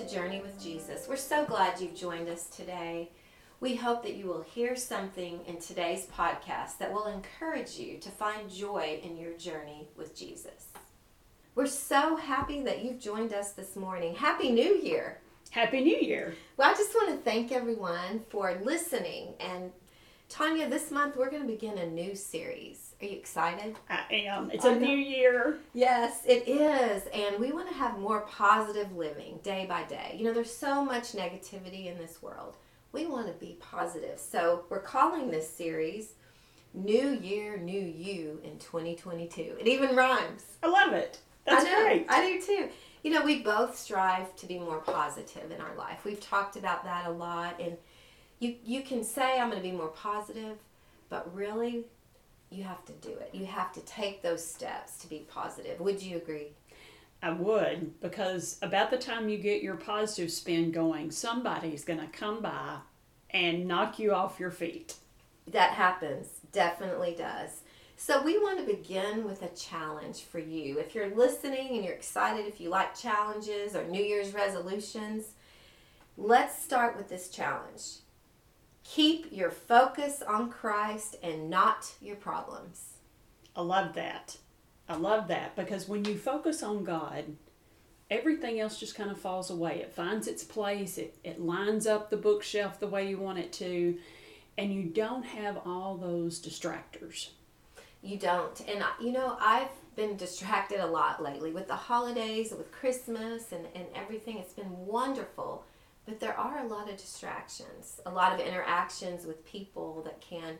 To Journey with Jesus. We're so glad you've joined us today. We hope that you will hear something in today's podcast that will encourage you to find joy in your journey with Jesus. We're so happy that you've joined us this morning. Happy New Year! Happy New Year! Well, I just want to thank everyone for listening. And Tanya, this month we're going to begin a new series. Are you excited? I am. It's a new year. Yes, it is. And we want to have more positive living day by day. You know, there's so much negativity in this world. We want to be positive. So we're calling this series New Year, New You in 2022. It even rhymes. I love it. That's I great. I do too. You know, we both strive to be more positive in our life. We've talked about that a lot. And you, you can say, I'm going to be more positive, but really, you have to do it. You have to take those steps to be positive. Would you agree? I would, because about the time you get your positive spin going, somebody's going to come by and knock you off your feet. That happens, definitely does. So, we want to begin with a challenge for you. If you're listening and you're excited, if you like challenges or New Year's resolutions, let's start with this challenge. Keep your focus on Christ and not your problems. I love that. I love that because when you focus on God, everything else just kind of falls away. It finds its place, it, it lines up the bookshelf the way you want it to, and you don't have all those distractors. You don't. And, uh, you know, I've been distracted a lot lately with the holidays, with Christmas, and, and everything. It's been wonderful. But there are a lot of distractions, a lot of interactions with people that can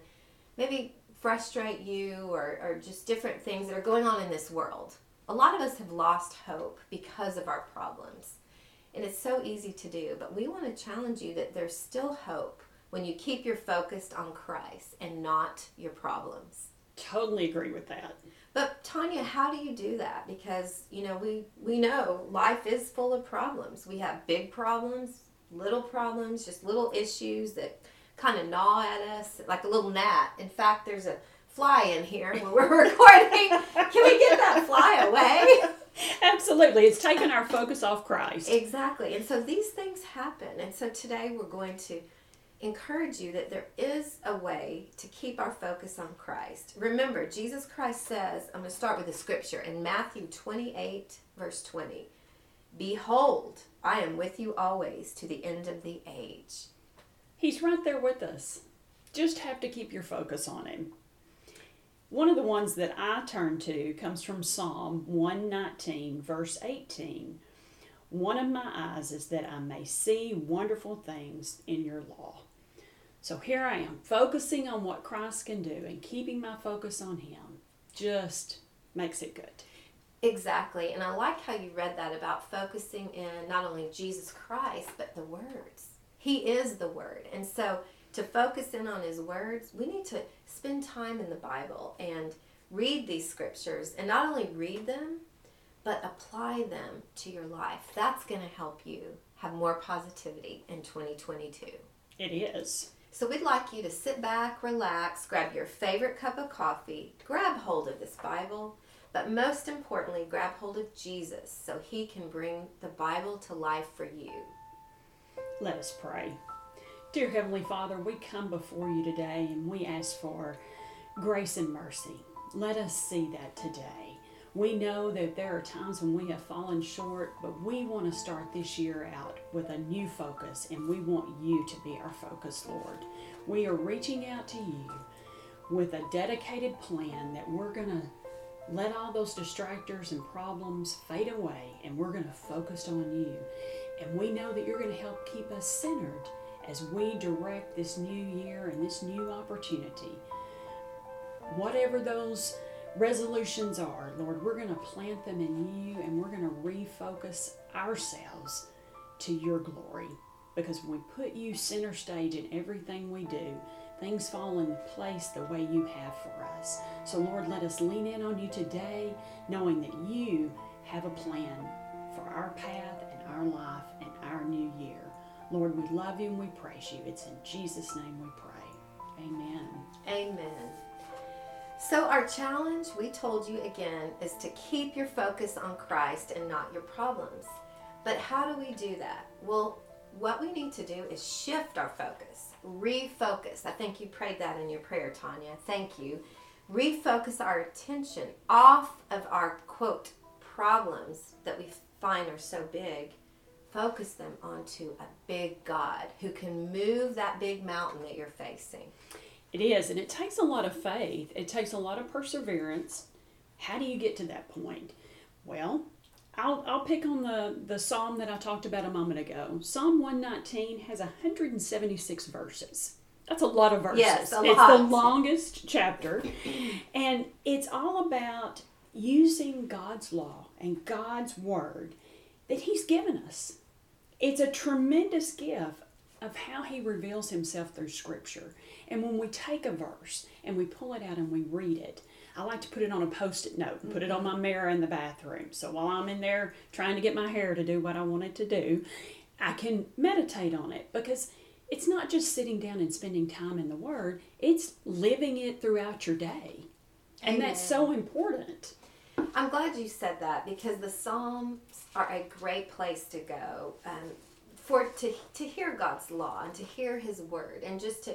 maybe frustrate you or, or just different things that are going on in this world. A lot of us have lost hope because of our problems. And it's so easy to do, but we want to challenge you that there's still hope when you keep your focus on Christ and not your problems. Totally agree with that. But Tanya, how do you do that? Because you know we we know life is full of problems. We have big problems, little problems, just little issues that kind of gnaw at us like a little gnat. In fact, there's a fly in here when we're recording. Can we get that fly away? Absolutely. It's taken our focus off Christ. Exactly. And so these things happen. And so today we're going to encourage you that there is a way to keep our focus on Christ. Remember, Jesus Christ says, I'm going to start with the scripture in Matthew 28, verse 20 Behold, I am with you always to the end of the age. He's right there with us. Just have to keep your focus on him. One of the ones that I turn to comes from Psalm 119, verse 18. One of my eyes is that I may see wonderful things in your law. So here I am, focusing on what Christ can do and keeping my focus on Him just makes it good. Exactly. And I like how you read that about focusing in not only Jesus Christ, but the words. He is the Word. And so to focus in on His words, we need to spend time in the Bible and read these scriptures and not only read them, but apply them to your life. That's going to help you have more positivity in 2022. It is. So we'd like you to sit back, relax, grab your favorite cup of coffee, grab hold of this Bible, but most importantly, grab hold of Jesus so he can bring the Bible to life for you. Let us pray. Dear Heavenly Father, we come before you today and we ask for grace and mercy. Let us see that today. We know that there are times when we have fallen short, but we want to start this year out with a new focus, and we want you to be our focus, Lord. We are reaching out to you with a dedicated plan that we're going to let all those distractors and problems fade away, and we're going to focus on you. And we know that you're going to help keep us centered as we direct this new year and this new opportunity. Whatever those resolutions are, Lord, we're going to plant them in you and we're going to refocus ourselves to your glory. Because when we put you center stage in everything we do, things fall in place the way you have for us. So, Lord, let us lean in on you today, knowing that you have a plan for our path and our life and our new year. Lord, we love you and we praise you. It's in Jesus' name we pray. Amen. Amen. So, our challenge, we told you again, is to keep your focus on Christ and not your problems. But how do we do that? Well, what we need to do is shift our focus, refocus. I think you prayed that in your prayer, Tanya. Thank you. Refocus our attention off of our quote problems that we find are so big. Focus them onto a big God who can move that big mountain that you're facing. It is, and it takes a lot of faith. It takes a lot of perseverance. How do you get to that point? Well, I'll, I'll pick on the, the psalm that I talked about a moment ago. Psalm 119 has 176 verses. That's a lot of verses. Yes, a it's the longest chapter. And it's all about using God's law and God's word that He's given us. It's a tremendous gift of how He reveals Himself through Scripture. And when we take a verse and we pull it out and we read it, I like to put it on a post it note and put it on my mirror in the bathroom. So while I'm in there trying to get my hair to do what I want it to do, I can meditate on it because it's not just sitting down and spending time in the Word, it's living it throughout your day. And that's so important. I'm glad you said that because the Psalms are a great place to go um, for to to hear God's law and to hear His word and just to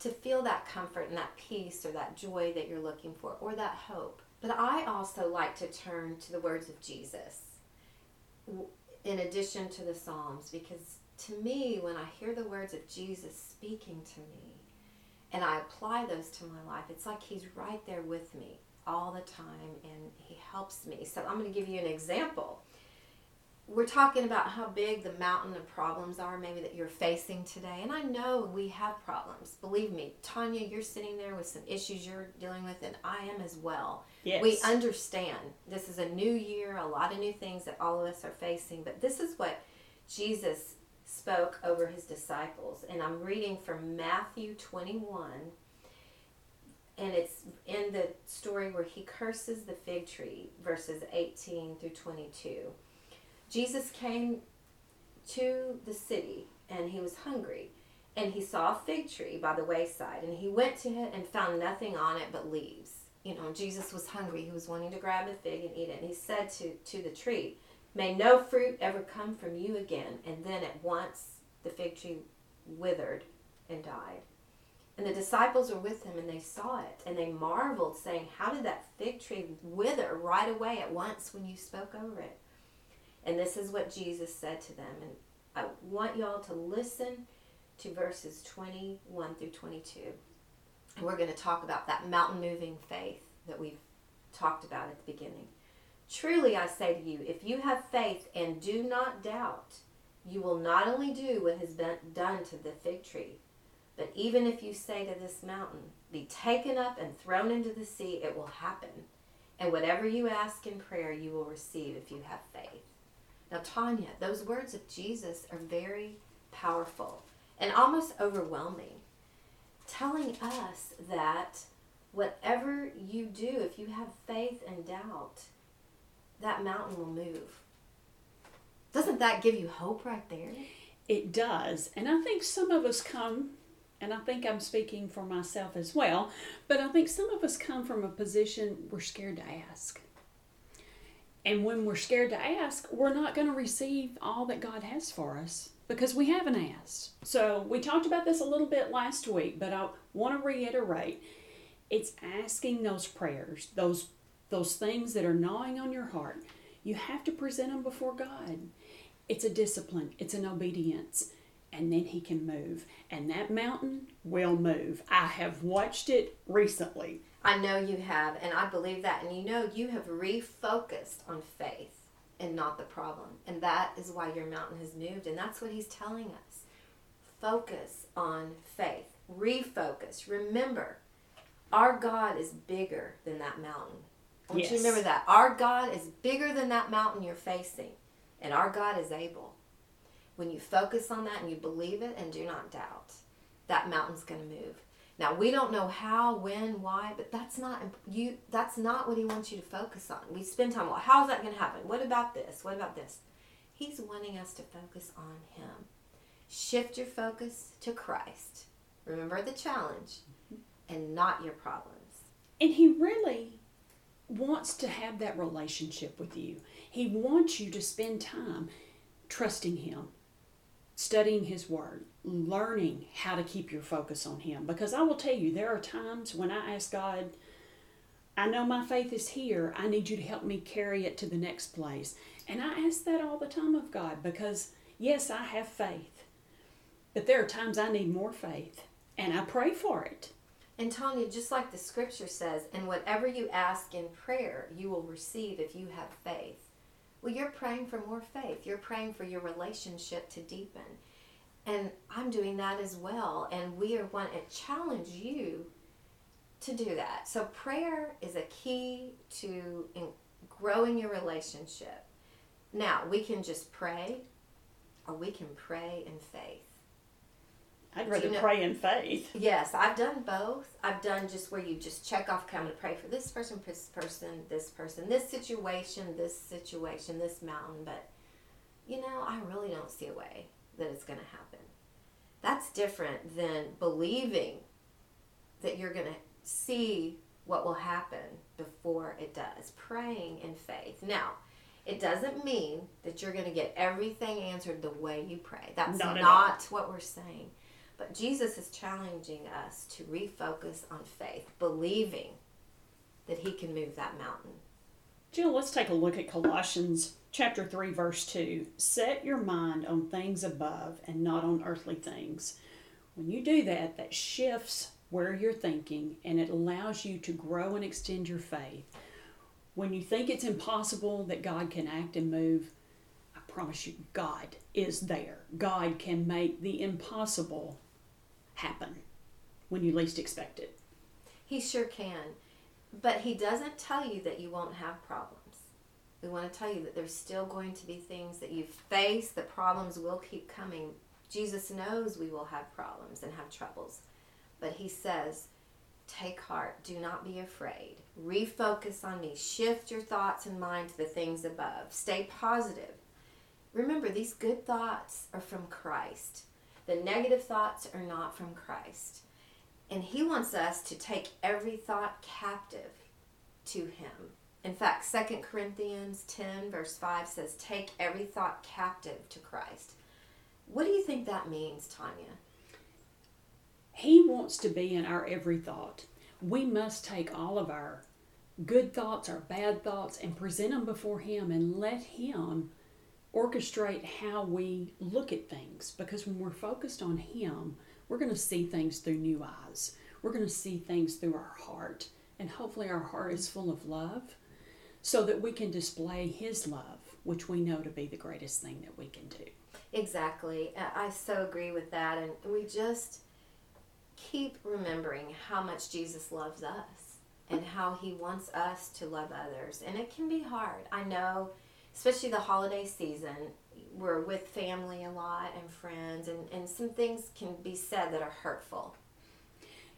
to feel that comfort and that peace or that joy that you're looking for or that hope. But I also like to turn to the words of Jesus in addition to the Psalms because to me, when I hear the words of Jesus speaking to me and I apply those to my life, it's like He's right there with me all the time and He helps me. So I'm going to give you an example we're talking about how big the mountain of problems are maybe that you're facing today and i know we have problems. Believe me tanya you're sitting there with some issues you're dealing with and i am as well. Yes. we understand this is a new year a lot of new things that all of us are facing but this is what jesus spoke over his disciples and i'm reading from matthew 21 and it's in the story where he curses the fig tree verses 18 through 22 Jesus came to the city and he was hungry. And he saw a fig tree by the wayside. And he went to it and found nothing on it but leaves. You know, Jesus was hungry. He was wanting to grab a fig and eat it. And he said to, to the tree, May no fruit ever come from you again. And then at once the fig tree withered and died. And the disciples were with him and they saw it. And they marveled, saying, How did that fig tree wither right away at once when you spoke over it? And this is what Jesus said to them. And I want y'all to listen to verses 21 through 22. And we're going to talk about that mountain moving faith that we've talked about at the beginning. Truly, I say to you, if you have faith and do not doubt, you will not only do what has been done to the fig tree, but even if you say to this mountain, Be taken up and thrown into the sea, it will happen. And whatever you ask in prayer, you will receive if you have faith. Now, Tanya, those words of Jesus are very powerful and almost overwhelming, telling us that whatever you do, if you have faith and doubt, that mountain will move. Doesn't that give you hope right there? It does. And I think some of us come, and I think I'm speaking for myself as well, but I think some of us come from a position we're scared to ask. And when we're scared to ask, we're not going to receive all that God has for us because we haven't asked. So we talked about this a little bit last week, but I want to reiterate it's asking those prayers, those those things that are gnawing on your heart. You have to present them before God. It's a discipline, it's an obedience, and then He can move. And that mountain will move. I have watched it recently. I know you have, and I believe that. And you know, you have refocused on faith and not the problem. And that is why your mountain has moved. And that's what he's telling us. Focus on faith. Refocus. Remember, our God is bigger than that mountain. I want you Yes. to remember that. Our God is bigger than that mountain you're facing. And our God is able. When you focus on that and you believe it and do not doubt, that mountain's going to move. Now we don't know how, when, why, but that's not you. That's not what he wants you to focus on. We spend time. Well, how's that going to happen? What about this? What about this? He's wanting us to focus on him. Shift your focus to Christ. Remember the challenge, and not your problems. And He really wants to have that relationship with you. He wants you to spend time. trusting Him, studying His Word, learning how to keep your focus on Him. Because I will tell you, there are times when I ask God, I know my faith is here. I need you to help me carry it to the next place. And I ask that all the time of God because, yes, I have faith. But there are times I need more faith. And I pray for it. And Tanya, just like the scripture says, and whatever you ask in prayer, you will receive if you have faith. Well, you're praying for more faith. You're praying for your relationship to deepen. And I'm doing that as well. And we are want to challenge you to do that. So prayer is a key to in growing your relationship. Now, we can just pray or we can pray in faith. I'd rather you know, pray in faith. Yes, I've done both. I've done just where you just check off, going to pray for this person, this person, this person, this situation, this situation, this mountain. But, you know, I really don't see a way that it's going to happen. That's different than believing that you're going to see what will happen before it does. Praying in faith. Now, it doesn't mean that you're going to get everything answered the way you pray. That's not, not what we're saying. But Jesus is challenging us to refocus on faith, believing that he can move that mountain. Jill, let's take a look at Colossians chapter 3 verse 2. Set your mind on things above and not on earthly things. When you do that, that shifts where you're thinking and it allows you to grow and extend your faith. When you think it's impossible that God can act and move, I promise you, God is there. God can make the impossible happen when you least expect it. He sure can. But He doesn't tell you that you won't have problems. We want to tell you that there's still going to be things that you face, that problems will keep coming. Jesus knows we will have problems and have troubles. But he says, Take heart, do not be afraid. Refocus on me. Shift your thoughts and mind to the things above. Stay positive. Remember, these good thoughts are from Christ. The negative thoughts are not from Christ. And he wants us to take every thought captive to him. In fact, 2 Corinthians 10, verse 5 says, Take every thought captive to Christ. What do you think that means, Tanya? He wants to be in our every thought. We must take all of our good thoughts, our bad thoughts, and present them before Him and let Him orchestrate how we look at things. Because when we're focused on Him, we're going to see things through new eyes. We're going to see things through our heart. And hopefully, our heart is full of love so that we can display His love, which we know to be the greatest thing that we can do. Exactly. Uh, I so agree with that. And we just keep remembering how much Jesus loves us and how he wants us to love others. And it can be hard. I know, especially the holiday season, we're with family a lot and friends, and, and some things can be said that are hurtful.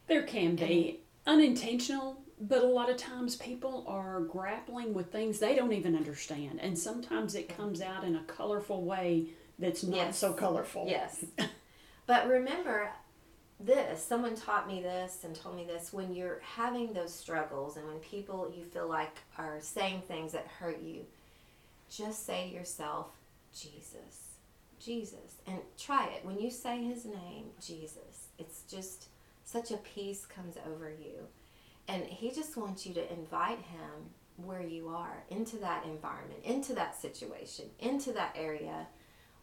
There can be unintentional, but a lot of times people are grappling with things they don't even understand. And sometimes it comes out in a colorful way that's not yes. so colorful. Yes. but remember, this someone taught me this and told me this when you're having those struggles and when people you feel like are saying things that hurt you just say to yourself jesus jesus and try it when you say his name jesus it's just such a peace comes over you and he just wants you to invite him where you are into that environment into that situation into that area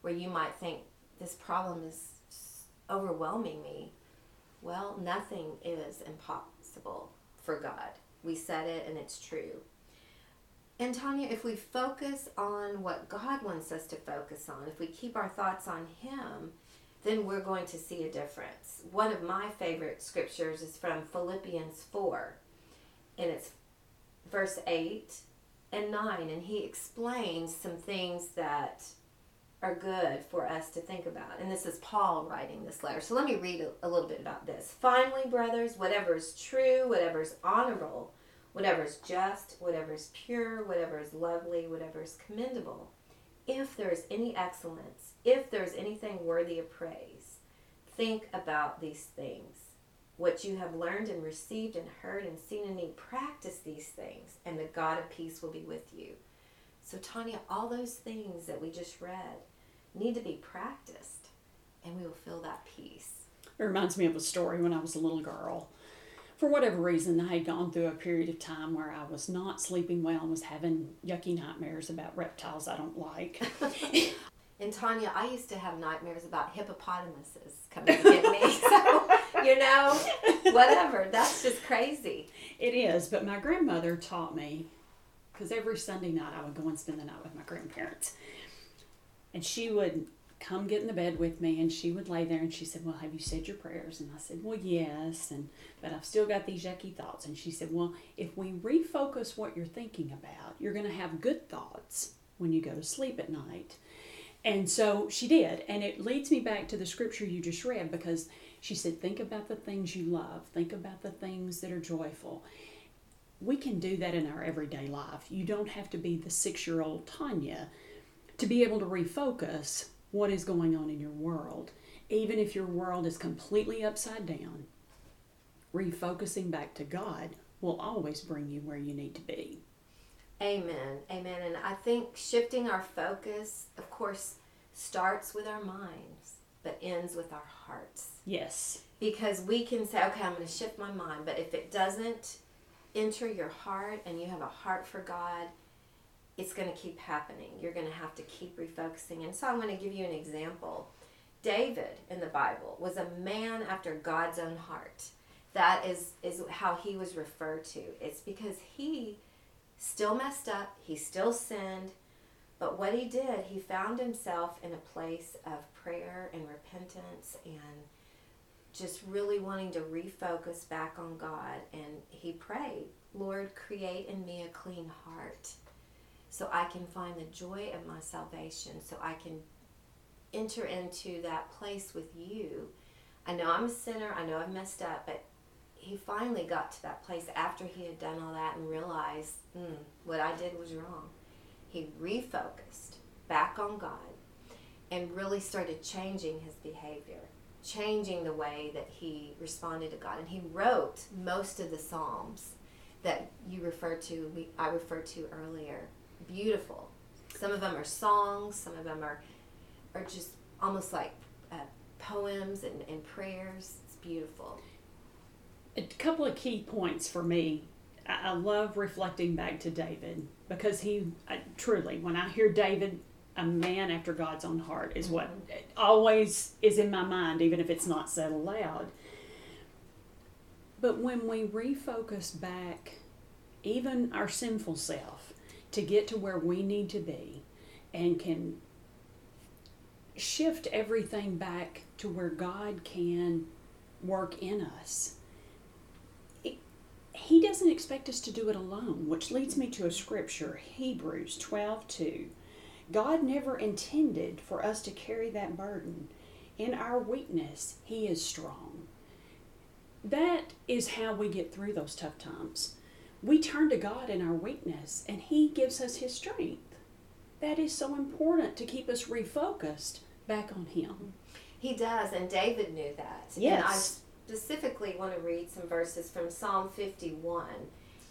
where you might think this problem is overwhelming me well, nothing is impossible for God. We said it and it's true. And Tanya, if we focus on what God wants us to focus on, if we keep our thoughts on Him, then we're going to see a difference. One of my favorite scriptures is from Philippians 4, and it's verse 8 and 9, and he explains some things that are good for us to think about. And this is Paul writing this letter. So let me read a, a little bit about this. Finally, brothers, whatever is true, whatever is honorable, whatever is just, whatever is pure, whatever is lovely, whatever is commendable, if there is any excellence, if there is anything worthy of praise, think about these things. What you have learned and received and heard and seen in me, practice these things, and the God of peace will be with you. So, Tanya, all those things that we just read, need to be practiced, and we will feel that peace. It reminds me of a story when I was a little girl. For whatever reason, I had gone through a period of time where I was not sleeping well and was having yucky nightmares about reptiles I don't like. and Tanya, I used to have nightmares about hippopotamuses coming to get me. so, you know, whatever. That's just crazy. It is, but my grandmother taught me because every Sunday night I would go and spend the night with my grandparents. And she would come get in the bed with me and she would lay there and she said well have you said your prayers? And i said well yes and but i've still got these yucky thoughts. And she said well if we refocus what you're thinking about you're going to have good thoughts when you go to sleep at night. And so she did and it leads me back to the scripture you just read because she said think about the things you love. Think about the things that are joyful. We can do that in our everyday life. You don't have to be the six year old tanya to be able to refocus what is going on in your world. Even if your world is completely upside down, refocusing back to God will always bring you where you need to be. Amen. Amen. And I think shifting our focus, of course, starts with our minds, but ends with our hearts. Yes. Because we can say, okay, I'm going to shift my mind, but if it doesn't enter your heart and you have a heart for God, it's going to keep happening. You're going to have to keep refocusing. And so I'm going to give you an example. David in the Bible was a man after God's own heart. That is, is how he was referred to. It's because he still messed up, he still sinned, but what he did, he found himself in a place of prayer and repentance and just really wanting to refocus back on God. And he prayed, Lord, create in me a clean heart so I can find the joy of my salvation, so I can enter into that place with you. I know I'm a sinner, I know I've messed up, but he finally got to that place after he had done all that and realized mm, what I did was wrong. He refocused back on God and really started changing his behavior, changing the way that he responded to God. And he wrote most of the Psalms that you referred to, we, I referred to earlier beautiful. Some of them are songs, some of them are, are just almost like uh, poems and, and prayers. It's beautiful. A couple of key points for me. I, I love reflecting back to David because he I, truly, when I hear David, a man after God's own heart is what mm-hmm. always is in my mind, even if it's not said aloud. But when we refocus back, even our sinful self, to get to where we need to be and can shift everything back to where God can work in us. It, he doesn't expect us to do it alone, which leads me to a scripture, Hebrews 12 2. God never intended for us to carry that burden. In our weakness, He is strong. That is how we get through those tough times we turn to God in our weakness and He gives us His strength. That is so important to keep us refocused back on Him. He does, and David knew that. Yes. And I specifically want to read some verses from Psalm 51.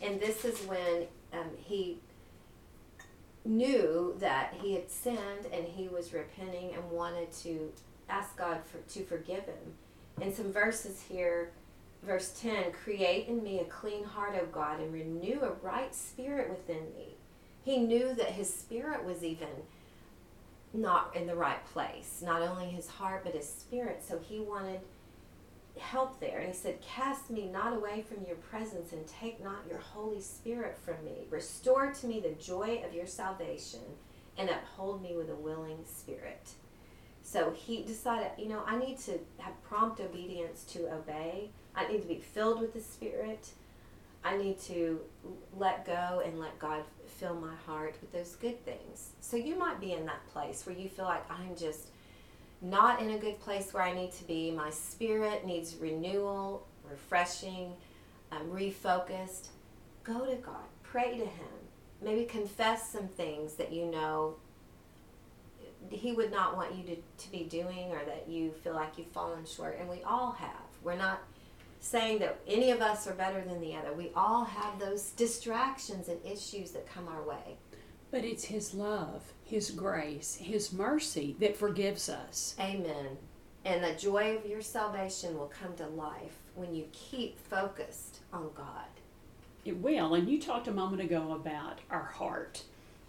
And this is when um, he knew that he had sinned and he was repenting and wanted to ask God for, to forgive him. And some verses here verse 10 create in me a clean heart o god and renew a right spirit within me. He knew that his spirit was even not in the right place not only his heart but his spirit. So he wanted help there. And he said cast me not away from your presence and take not your holy spirit from me. Restore to me the joy of your salvation and uphold me with a willing spirit. So he decided you know i need to have prompt obedience to obey I need to be filled with the Spirit. I need to let go and let God fill my heart with those good things. So you might be in that place where you feel like I'm just not in a good place where I need to be. My spirit needs renewal, refreshing, um, refocused. Go to God, pray to Him. Maybe confess some things that you know He would not want you to, to be doing or that you feel like you've fallen short. And we all have. We're not saying that any of us are better than the other. We all have those distractions and issues that come our way. But it's His love, His grace, His mercy that forgives us. Amen. And the joy of your salvation will come to life when you keep focused on God. It will. And you talked a moment ago about our heart.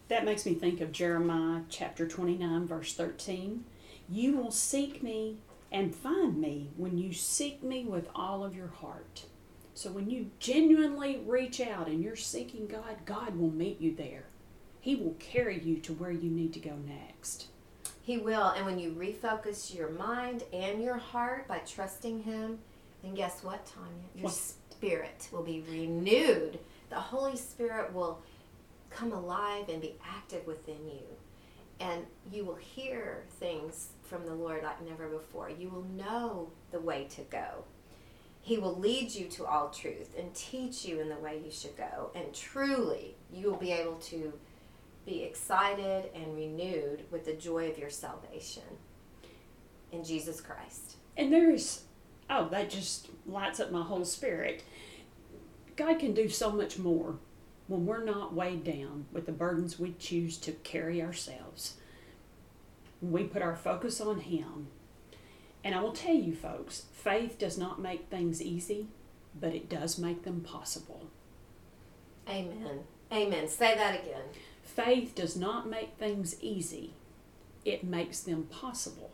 That makes me think of Jeremiah chapter 29, verse 13. You will seek me and find me when you seek me with all of your heart. So when you genuinely reach out and you're seeking God, God will meet you there. He will carry you to where you need to go next. He will. And when you refocus your mind and your heart by trusting Him, then guess what, Tanya? Your What? spirit will be renewed. The Holy Spirit will come alive and be active within you. And you will hear things from the Lord like never before. You will know the way to go. He will lead you to all truth and teach you in the way you should go. And truly, you will be able to be excited and renewed with the joy of your salvation in Jesus Christ. And there is, oh, that just lights up my whole spirit. God can do so much more when we're not weighed down with the burdens we choose to carry ourselves. We put our focus on Him. And I will tell you, folks, faith does not make things easy, but it does make them possible. Amen. Amen. Say that again. Faith does not make things easy, it makes them possible.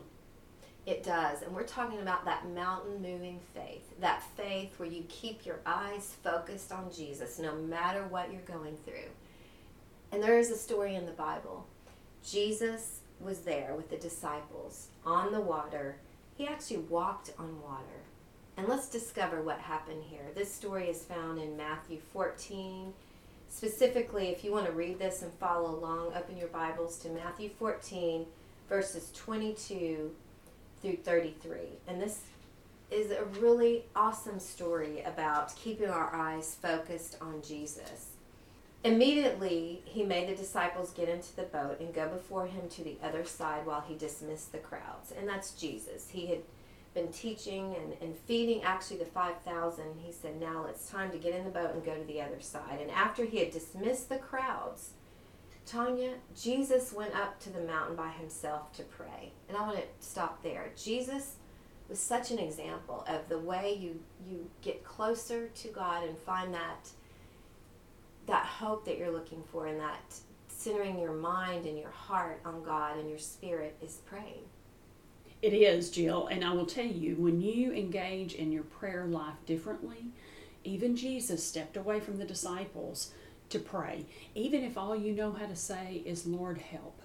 It does. And we're talking about that mountain moving faith. That faith where you keep your eyes focused on Jesus no matter what you're going through. And there is a story in the Bible. Jesus was there with the disciples on the water. He actually walked on water. And let's discover what happened here. This story is found in Matthew 14. Specifically, if you want to read this and follow along, open your Bibles to Matthew 14, verses 22 through 33. And this is a really awesome story about keeping our eyes focused on Jesus. Immediately, he made the disciples get into the boat and go before him to the other side while he dismissed the crowds. And that's Jesus. He had been teaching and, and feeding actually the 5,000. He said, Now it's time to get in the boat and go to the other side. And after he had dismissed the crowds, Tanya, Jesus went up to the mountain by himself to pray. And I want to stop there. Jesus was such an example of the way you, you get closer to God and find that that hope that you're looking for and that centering your mind and your heart on God and your spirit is praying. It is, Jill, and I will tell you, when you engage in your prayer life differently, even Jesus stepped away from the disciples to pray. Even if all you know how to say is, Lord, help.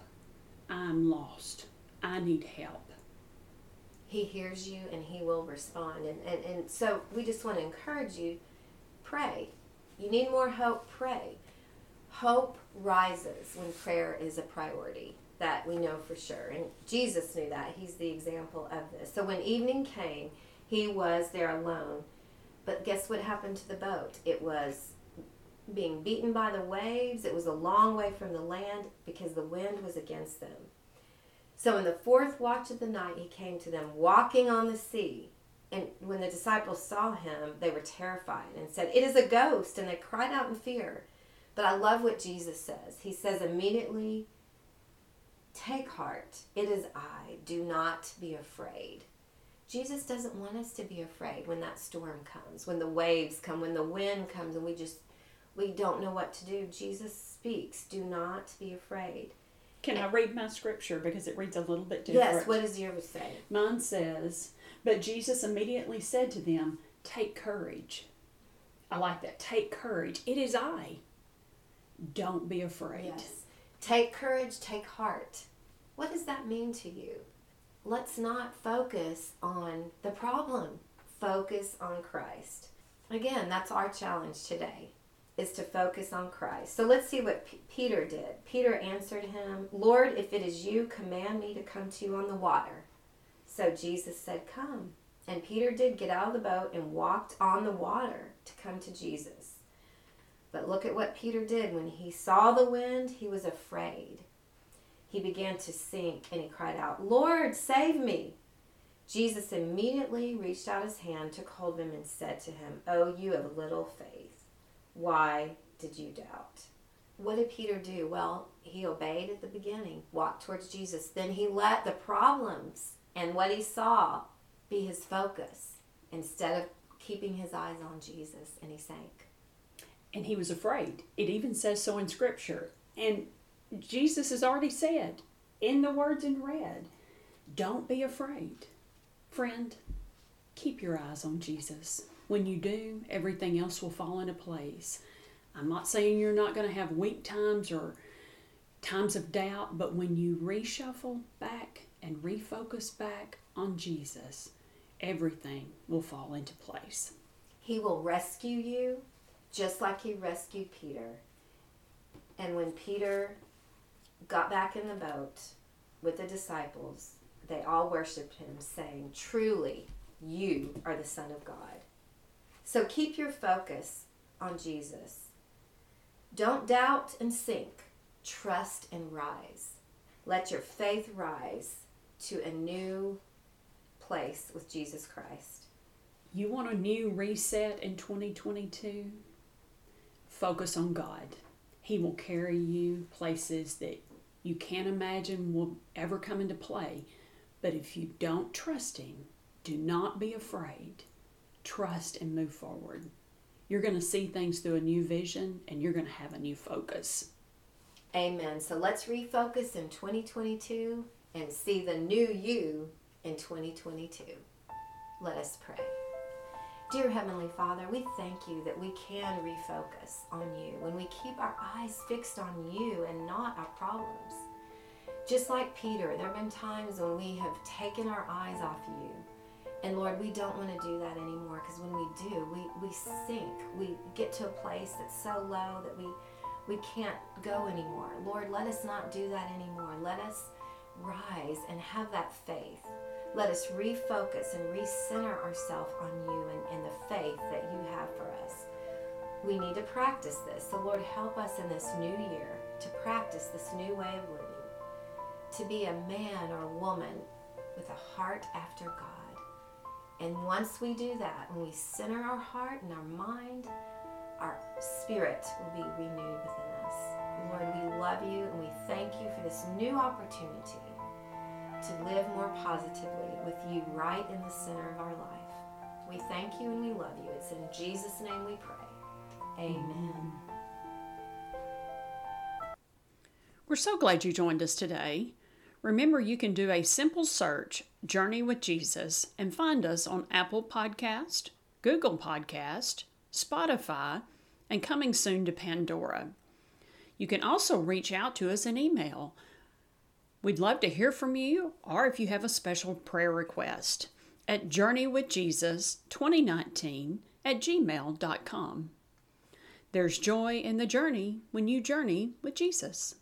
I'm lost. I need help. He hears you and he will respond. And, and, and so we just want to encourage you pray. You need more hope, pray. Hope rises when prayer is a priority. That we know for sure. And Jesus knew that. He's the example of this. So when evening came, he was there alone. But guess what happened to the boat? It was being beaten by the waves. It was a long way from the land because the wind was against them. So in the fourth watch of the night, he came to them walking on the sea. And when the disciples saw him, they were terrified and said, It is a ghost. And they cried out in fear. But I love what Jesus says. He says, Immediately, take heart. It is I. Do not be afraid. Jesus doesn't want us to be afraid when that storm comes, when the waves come, when the wind comes, and we just we don't know what to do. Jesus speaks. Do not be afraid. Can I read my scripture because it reads a little bit different? Yes, what does yours say? Mine says, But Jesus immediately said to them, Take courage. I like that. Take courage. It is I. Don't be afraid. Yes. Take courage, take heart. What does that mean to you? Let's not focus on the problem. Focus on Christ. Again, that's our challenge today is to focus on Christ. So let's see what P- Peter did. Peter answered him, "Lord, if it is you, command me to come to you on the water." So Jesus said, "Come." And Peter did get out of the boat and walked on the water to come to Jesus. But look at what Peter did. When he saw the wind, he was afraid. He began to sink and he cried out, Lord, save me. Jesus immediately reached out his hand, took hold of him, and said to him, Oh, you have little faith. Why did you doubt? what did Peter do? Well, he obeyed at the beginning, walked towards Jesus. Then he let the problems and what he saw be his focus instead of keeping his eyes on Jesus, and he sank. And he was afraid. It even says so in Scripture. And Jesus has already said in the words in red, don't be afraid. Friend, keep your eyes on Jesus. When you do, everything else will fall into place. I'm not saying you're not going to have weak times or times of doubt, but when you reshuffle back and refocus back on Jesus, everything will fall into place. He will rescue you just like he rescued Peter. And when Peter got back in the boat with the disciples, they all worshiped him, saying, Truly, you are the Son of God. So keep your focus on Jesus. Don't doubt and sink, trust and rise. Let your faith rise to a new place with Jesus Christ. You want a new reset in 2022? Focus on God. He will carry you places that you can't imagine will ever come into play. But if you don't trust Him, do not be afraid. Trust and move forward. You're going to see things through a new vision and you're going to have a new focus. Amen. So let's refocus in 2022 and see the new you in 2022. Let us pray. Dear Heavenly Father, we thank you that we can refocus on you when we keep our eyes fixed on you and not our problems. Just like Peter, there have been times when we have taken our eyes off you. And Lord, we don't want to do that anymore because when we do, we, we sink. We get to a place that's so low that we, we can't go anymore. Lord, let us not do that anymore. Let us rise and have that faith. Let us refocus and recenter ourselves on you and, and the faith that you have for us. We need to practice this. So, Lord, help us in this new year to practice this new way of living, to be a man or woman with a heart after God. And once we do that, when we center our heart and our mind, our spirit will be renewed within us. Lord, we love you and we thank you for this new opportunity to live more positively with you right in the center of our life. We thank you and we love you. It's in Jesus' name we pray. Amen. We're so glad you joined us today. Remember, you can do a simple search, Journey with Jesus, and find us on Apple Podcast, Google Podcast, Spotify, and coming soon to Pandora. You can also reach out to us in email. We'd love to hear from you, or if you have a special prayer request, at journeywithjesus2019 at gmail.com. There's joy in the journey when you journey with Jesus.